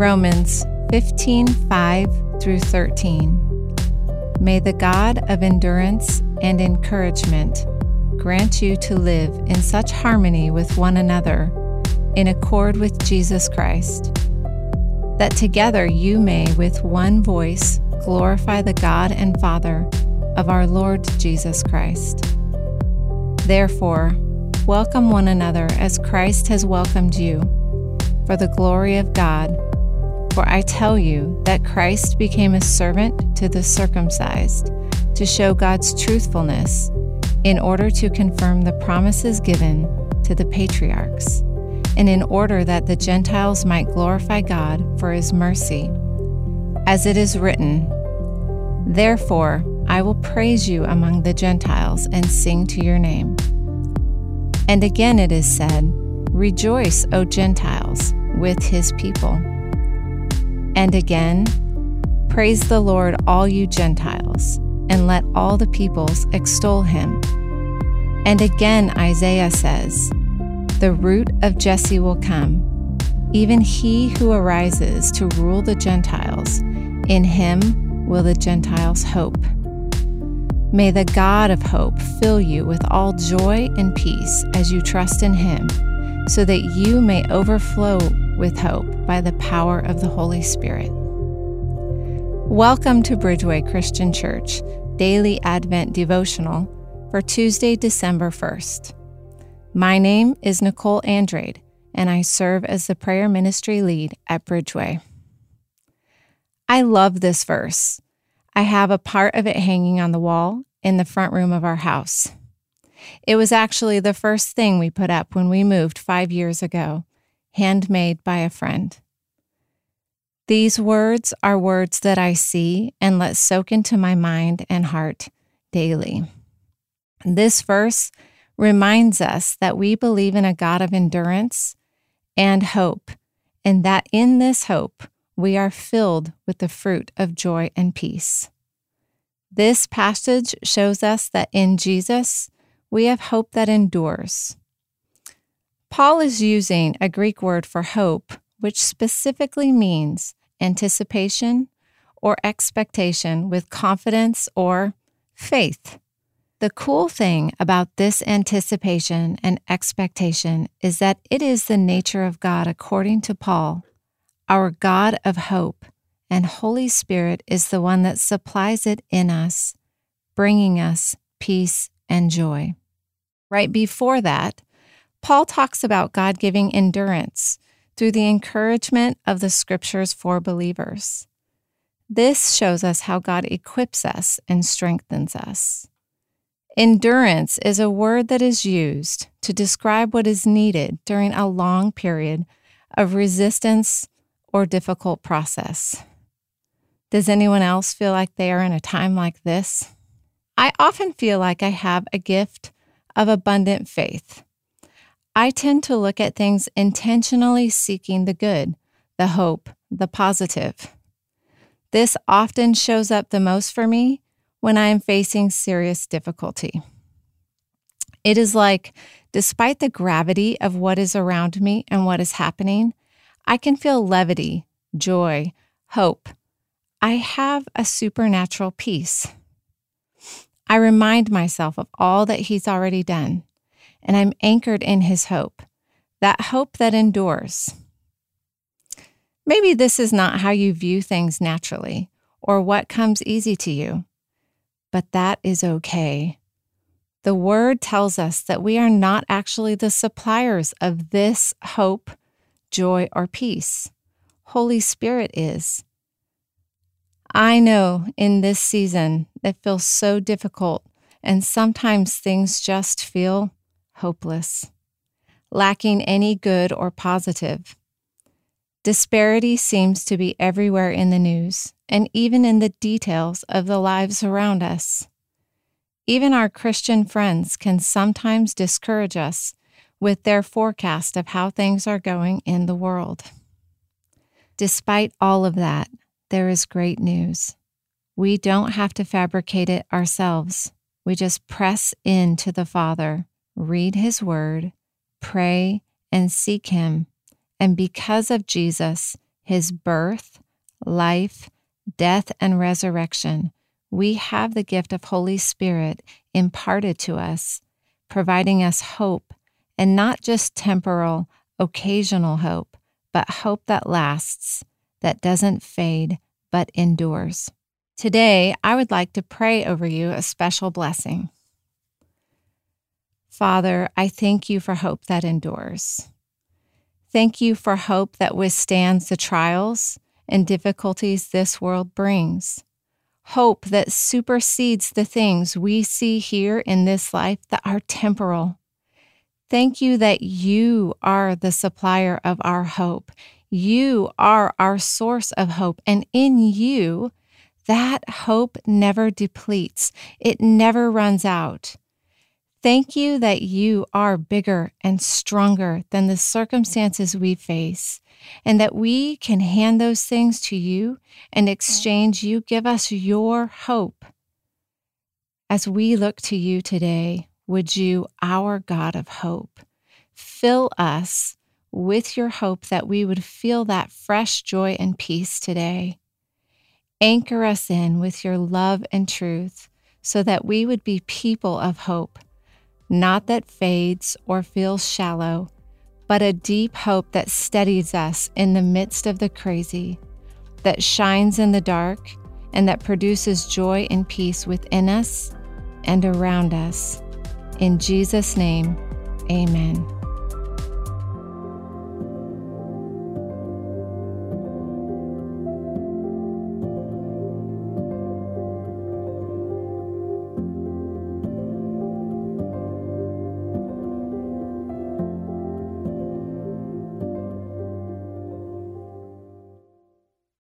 Romans 15 5 through 13. May the God of endurance and encouragement grant you to live in such harmony with one another, in accord with Jesus Christ, that together you may with one voice glorify the God and Father of our Lord Jesus Christ. Therefore, welcome one another as Christ has welcomed you, for the glory of God. For I tell you that Christ became a servant to the circumcised to show God's truthfulness in order to confirm the promises given to the patriarchs, and in order that the Gentiles might glorify God for his mercy. As it is written, Therefore, I will praise you among the Gentiles and sing to your name. And again it is said, Rejoice, O Gentiles, with his people. And again, Praise the Lord, all you Gentiles, and let all the peoples extol him. And again, Isaiah says, The root of Jesse will come, even he who arises to rule the Gentiles. In him will the Gentiles hope. May the God of hope fill you with all joy and peace as you trust in him, so that you may overflow with hope by the power of the Holy Spirit. Welcome to Bridgeway Christian Church Daily Advent Devotional for Tuesday, December 1st. My name is Nicole Andrade, and I serve as the prayer ministry lead at Bridgeway. I love this verse. I have a part of it hanging on the wall in the front room of our house. It was actually the first thing we put up when we moved five years ago, handmade by a friend. These words are words that I see and let soak into my mind and heart daily. This verse reminds us that we believe in a God of endurance and hope, and that in this hope, we are filled with the fruit of joy and peace. This passage shows us that in Jesus, we have hope that endures. Paul is using a Greek word for hope, which specifically means anticipation or expectation with confidence or faith. The cool thing about this anticipation and expectation is that it is the nature of God, according to Paul, our God of hope, and Holy Spirit is the one that supplies it in us, bringing us peace and joy. Right before that, Paul talks about God giving endurance through the encouragement of the scriptures for believers. This shows us how God equips us and strengthens us. Endurance is a word that is used to describe what is needed during a long period of resistance or difficult process. Does anyone else feel like they are in a time like this? I often feel like I have a gift of abundant faith. I tend to look at things intentionally seeking the good, the hope, the positive. This often shows up the most for me when I am facing serious difficulty. It is like, despite the gravity of what is around me and what is happening, I can feel levity, joy, hope. I have a supernatural peace. I remind myself of all that He's already done, and I'm anchored in His hope, that hope that endures. Maybe this is not how you view things naturally or what comes easy to you, but that is okay. The word tells us that we are not actually the suppliers of this hope joy, or peace. Holy Spirit is. I know in this season that feels so difficult, and sometimes things just feel hopeless, lacking any good or positive. Disparity seems to be everywhere in the news and even in the details of the lives around us. Even our Christian friends can sometimes discourage us with their forecast of how things are going in the world. Despite all of that, there is great news. We don't have to fabricate it ourselves. We just press into the Father, read His Word, pray, and seek Him. And because of Jesus, his birth, life, death, and resurrection, we have the gift of Holy Spirit imparted to us, providing us hope, and not just temporal, occasional hope, but hope that lasts, that doesn't fade, but endures. Today, I would like to pray over you a special blessing. Father, I thank you for hope that endures. Thank you for hope that withstands the trials and difficulties this world brings. Hope that supersedes the things we see here in this life that are temporal. Thank you that you are the supplier of our hope. You are our source of hope. And in you, that hope never depletes, it never runs out. Thank you that you are bigger and stronger than the circumstances we face, and that we can hand those things to you and exchange you give us your hope. As we look to you today, would you, our God of hope, fill us with your hope that we would feel that fresh joy and peace today? Anchor us in with your love and truth so that we would be people of hope not that fades or feels shallow, but a deep hope that steadies us in the midst of the crazy, that shines in the dark, and that produces joy and peace within us and around us. In Jesus' name, amen.